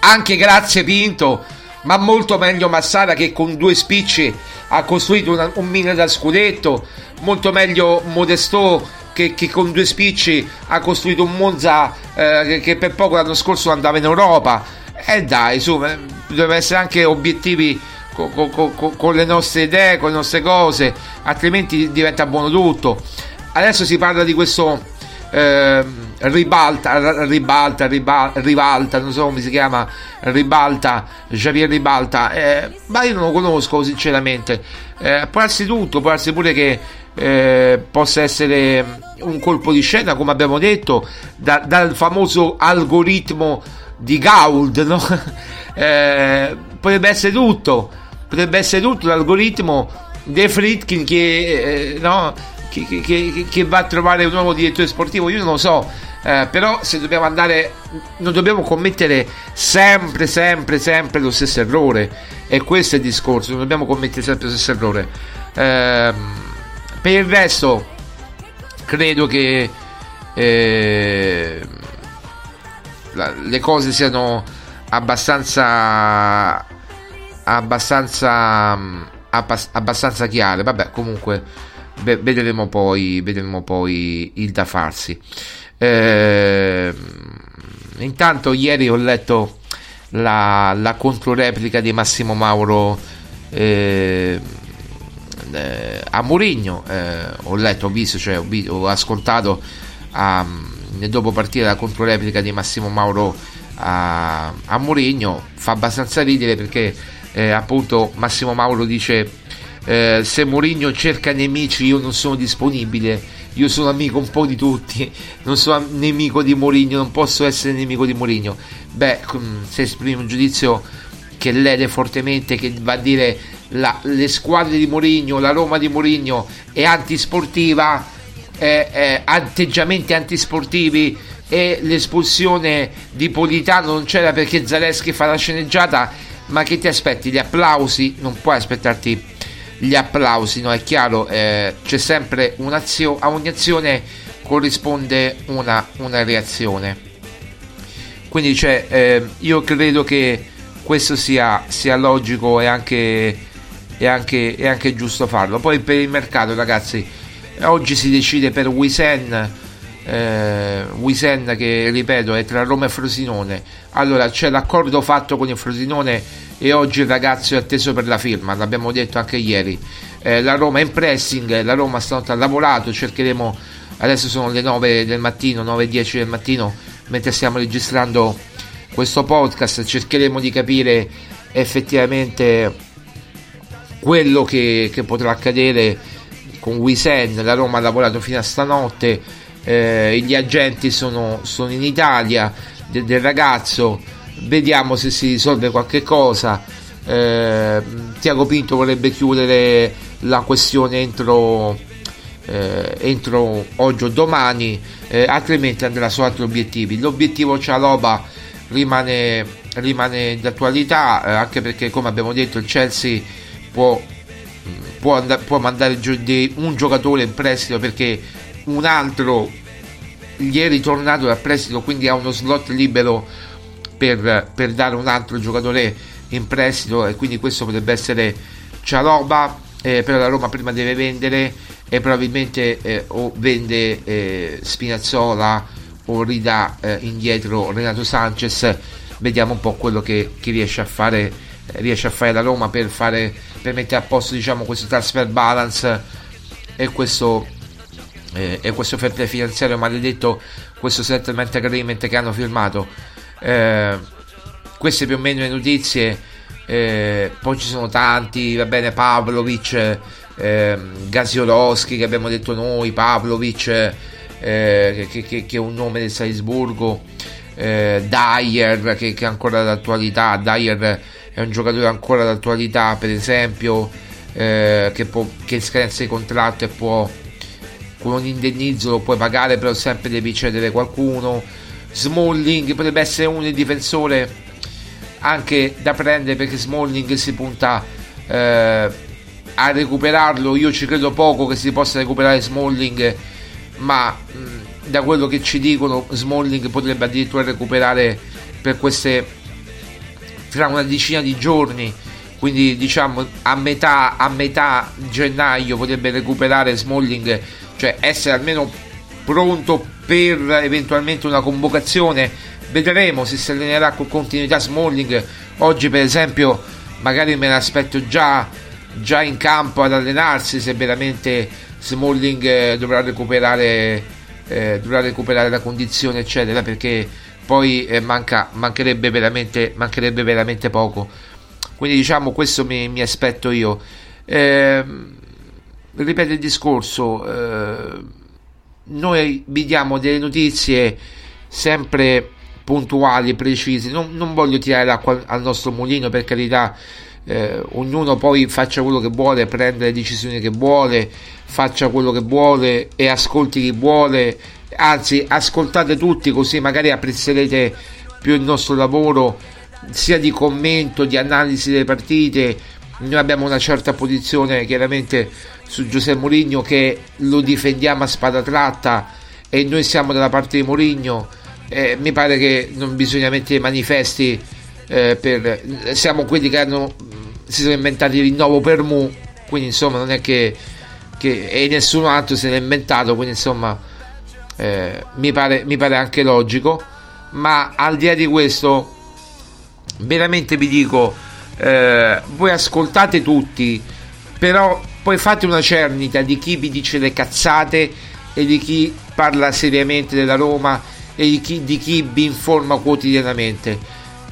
anche grazie Pinto ma molto meglio Massara che con due spicci ha costruito una, un Milan da scudetto, molto meglio Modesto che, che, con due spicci ha costruito un Monza eh, che, che, per poco l'anno scorso andava in Europa. E eh dai, insomma, eh, dobbiamo essere anche obiettivi con, con, con le nostre idee, con le nostre cose, altrimenti diventa buono tutto. Adesso si parla di questo eh, ribalta, ribalta, ribalta, ribalta, non so come si chiama, ribalta, Javier ribalta, eh, ma io non lo conosco sinceramente. Eh, può darsi tutto, può darsi pure che eh, possa essere un colpo di scena, come abbiamo detto, da, dal famoso algoritmo di Gauld, no? eh, potrebbe essere tutto, potrebbe essere tutto l'algoritmo dei Fritkin che, eh, no? che, che, che, va a trovare un nuovo direttore sportivo, io non lo so, eh, però se dobbiamo andare, non dobbiamo commettere sempre, sempre, sempre lo stesso errore, e questo è il discorso, non dobbiamo commettere sempre lo stesso errore. Eh, per il resto, credo che eh, la, le cose siano abbastanza abbastanza abbastanza chiare vabbè comunque vedremo poi, vedremo poi il da farsi. Eh, intanto ieri ho letto la, la controreplica di Massimo Mauro eh, eh, a Mourinho, eh, ho letto, ho visto, cioè ho, ho ascoltato um, dopo partita la controreplica di Massimo Mauro a, a Mourinho, fa abbastanza ridere perché eh, appunto Massimo Mauro dice eh, se Mourinho cerca nemici io non sono disponibile. Io sono amico un po' di tutti. Non sono nemico di Mourinho non posso essere nemico di Mourinho. Beh se esprime un giudizio che lede fortemente che va a dire la, le squadre di Mourinho la Roma di Mourinho è antisportiva eh, eh, atteggiamenti antisportivi e l'espulsione di Politano non c'era perché Zaleschi fa la sceneggiata ma che ti aspetti gli applausi non puoi aspettarti gli applausi, no? È chiaro, eh, c'è sempre un'azione, a ogni azione corrisponde una, una reazione. Quindi cioè, io credo che questo sia, sia logico e anche, e, anche, e anche giusto farlo. Poi per il mercato, ragazzi, oggi si decide per Wisen. Eh, Wisen che ripeto è tra Roma e Frosinone allora c'è l'accordo fatto con il Frosinone e oggi il ragazzo è atteso per la firma, l'abbiamo detto anche ieri. Eh, la Roma è in pressing, la Roma stanotte ha lavorato, cercheremo, adesso sono le 9 del mattino, 9 e 10 del mattino, mentre stiamo registrando questo podcast, cercheremo di capire effettivamente quello che, che potrà accadere con Wisen, la Roma ha lavorato fino a stanotte, eh, gli agenti sono, sono in Italia de, del ragazzo vediamo se si risolve qualche cosa. Eh, Tiago Pinto vorrebbe chiudere la questione entro, eh, entro oggi o domani, eh, altrimenti andrà su altri obiettivi. L'obiettivo Cialoba rimane, rimane d'attualità, eh, anche perché, come abbiamo detto, il Chelsea può, può, andare, può mandare un giocatore in prestito perché un altro gli è ritornato dal prestito, quindi ha uno slot libero per, per dare un altro giocatore in prestito e quindi questo potrebbe essere Cialoba, eh, però la Roma prima deve vendere e probabilmente eh, o vende eh, Spinazzola o ridà eh, indietro Renato Sanchez. Vediamo un po' quello che, che riesce, a fare, riesce a fare la Roma per, fare, per mettere a posto diciamo, questo transfer balance e questo, eh, e questo fair play finanziario maledetto questo settlement agreement che hanno firmato. Eh, queste più o meno le notizie eh, poi ci sono tanti va bene Pavlovic eh, Gasiorowski che abbiamo detto noi Pavlovic eh, che, che, che, è un nome del Salisburgo eh, Dyer che, che è ancora d'attualità Dyer è un giocatore ancora d'attualità per esempio eh, che, può, che scadenza di contratto e può con un indennizzo lo puoi pagare però sempre devi cedere qualcuno. Smalling potrebbe essere un difensore anche da prendere perché Smalling si punta eh, a recuperarlo. Io ci credo poco che si possa recuperare Smalling ma mh, da quello che ci dicono Smalling potrebbe addirittura recuperare per queste tra una decina di giorni quindi diciamo a metà, a metà gennaio potrebbe recuperare Smalling cioè essere almeno pronto per eventualmente una convocazione. Vedremo se si allenerà con continuità Smalling. Oggi per esempio magari me l'aspetto già, già in campo ad allenarsi se veramente Smalling eh, dovrà recuperare eh, dovrà recuperare la condizione eccetera perché poi eh, manca, mancherebbe, veramente, mancherebbe veramente poco quindi diciamo questo mi, mi aspetto io eh, ripeto il discorso eh, noi vi diamo delle notizie sempre puntuali, precise. Non, non voglio tirare l'acqua al nostro mulino, per carità. Eh, ognuno poi faccia quello che vuole, prende le decisioni che vuole, faccia quello che vuole e ascolti chi vuole. Anzi, ascoltate tutti così magari apprezzerete più il nostro lavoro sia di commento, di analisi delle partite. Noi abbiamo una certa posizione chiaramente su Giuseppe Mourinho che lo difendiamo a spada tratta e noi siamo dalla parte di Mourinho eh, mi pare che non bisogna mettere manifesti eh, per, siamo quelli che hanno, si sono inventati il rinnovo per Mu quindi insomma non è che, che e nessun altro se l'ha inventato quindi insomma eh, mi, pare, mi pare anche logico ma al di là di questo veramente vi dico eh, voi ascoltate tutti però poi fate una cernita di chi vi dice le cazzate e di chi parla seriamente della Roma e di chi, di chi vi informa quotidianamente.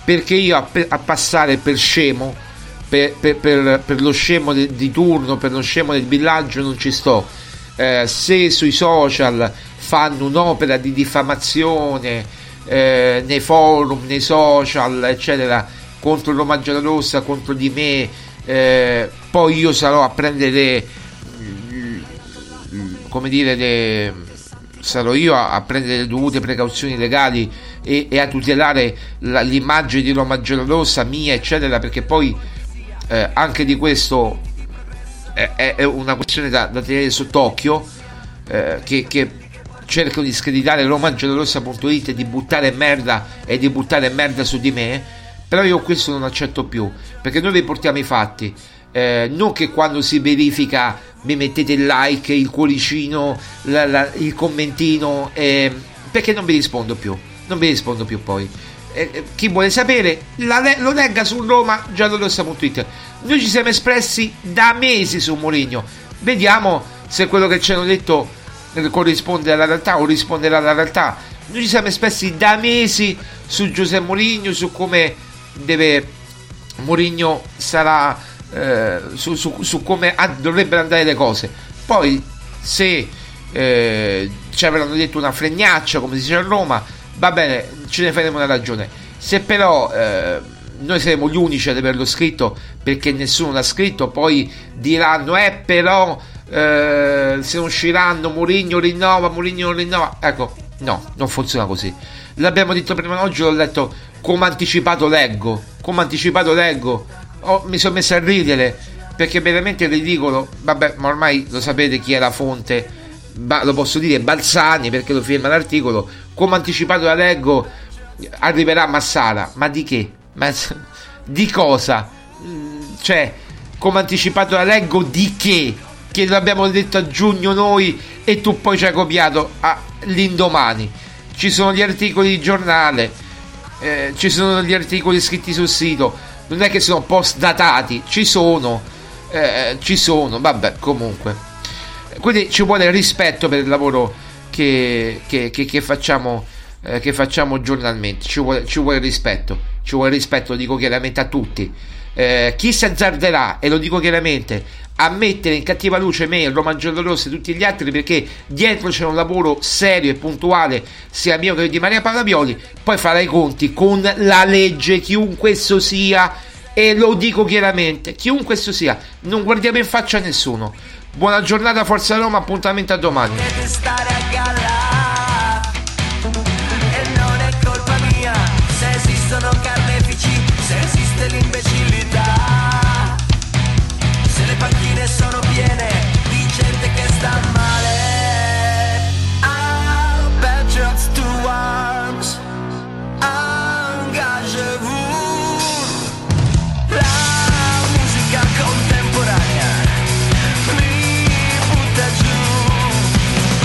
Perché io a, a passare per scemo per, per, per, per lo scemo di, turno per lo scemo del villaggio non ci sto. Eh, se sui social fanno un'opera di diffamazione eh, nei forum nei social eccetera contro Roma Rossa contro di me eh, poi io sarò a prendere come dire le, sarò io a, a, prendere le dovute precauzioni legali e, e a tutelare la, l'immagine di Roma Rossa mia eccetera perché poi eh, anche di questo è, una questione da, da tenere sott'occhio eh, che, che cercano di screditare romangiallorossa.it e di buttare merda e di buttare merda su di me però io questo non accetto più perché noi vi portiamo i fatti eh, non che quando si verifica mi mettete il like, il cuoricino, la, la, il commentino, eh, perché non vi rispondo più, non vi rispondo più poi. Eh, eh chi vuole sapere la, lo legga su Roma giallorossa.it. Noi ci siamo espressi da mesi su Mourinho. Vediamo se quello che ci hanno detto corrisponde alla realtà o risponderà alla realtà. Noi ci siamo espressi da mesi su Giuseppe Mourinho, su come deve Mourinho sarà eh, su, su, su, come ah, dovrebbero andare le cose. Poi se eh, ci avranno detto una fregnaccia, come si dice a Roma, va bene, ce ne faremo una ragione. Se però eh, noi saremo gli unici ad averlo scritto perché nessuno l'ha scritto, poi diranno, eh però eh, se non usciranno Mourinho rinnova, Mourinho rinnova. Ecco, no, non funziona così. L'abbiamo detto prima oggi, l'ho letto come anticipato leggo, come anticipato leggo, oh, mi sono messo a ridere perché veramente ridicolo, vabbè, ma ormai lo sapete chi è la fonte ba- lo posso dire Balzani perché lo firma l'articolo, come anticipato da Leggo arriverà Massara, ma di che? Ma, di cosa? Mm, Cioè, come anticipato da Leggo di che? Che l'abbiamo detto a giugno noi e tu poi ci hai copiato all'indomani. Ci sono gli articoli di giornale, eh, ci sono gli articoli scritti sul sito, non è che sono post datati, ci sono, eh, ci sono, vabbè, comunque. Quindi ci vuole rispetto per il lavoro che, che, che, che facciamo, eh, facciamo giornalmente, ci vuole, ci vuole rispetto, ci vuole rispetto, lo dico chiaramente a tutti. Eh, chi si azzarderà, e lo dico chiaramente, a mettere in cattiva luce me, il Roma Giallorosso e tutti gli altri perché dietro c'è un lavoro serio e puntuale sia mio che di Maria Palavioli poi farà i conti con la legge chiunque esso sia e lo dico chiaramente chiunque esso sia non guardiamo in faccia a nessuno. Buona giornata Forza Roma appuntamento a domani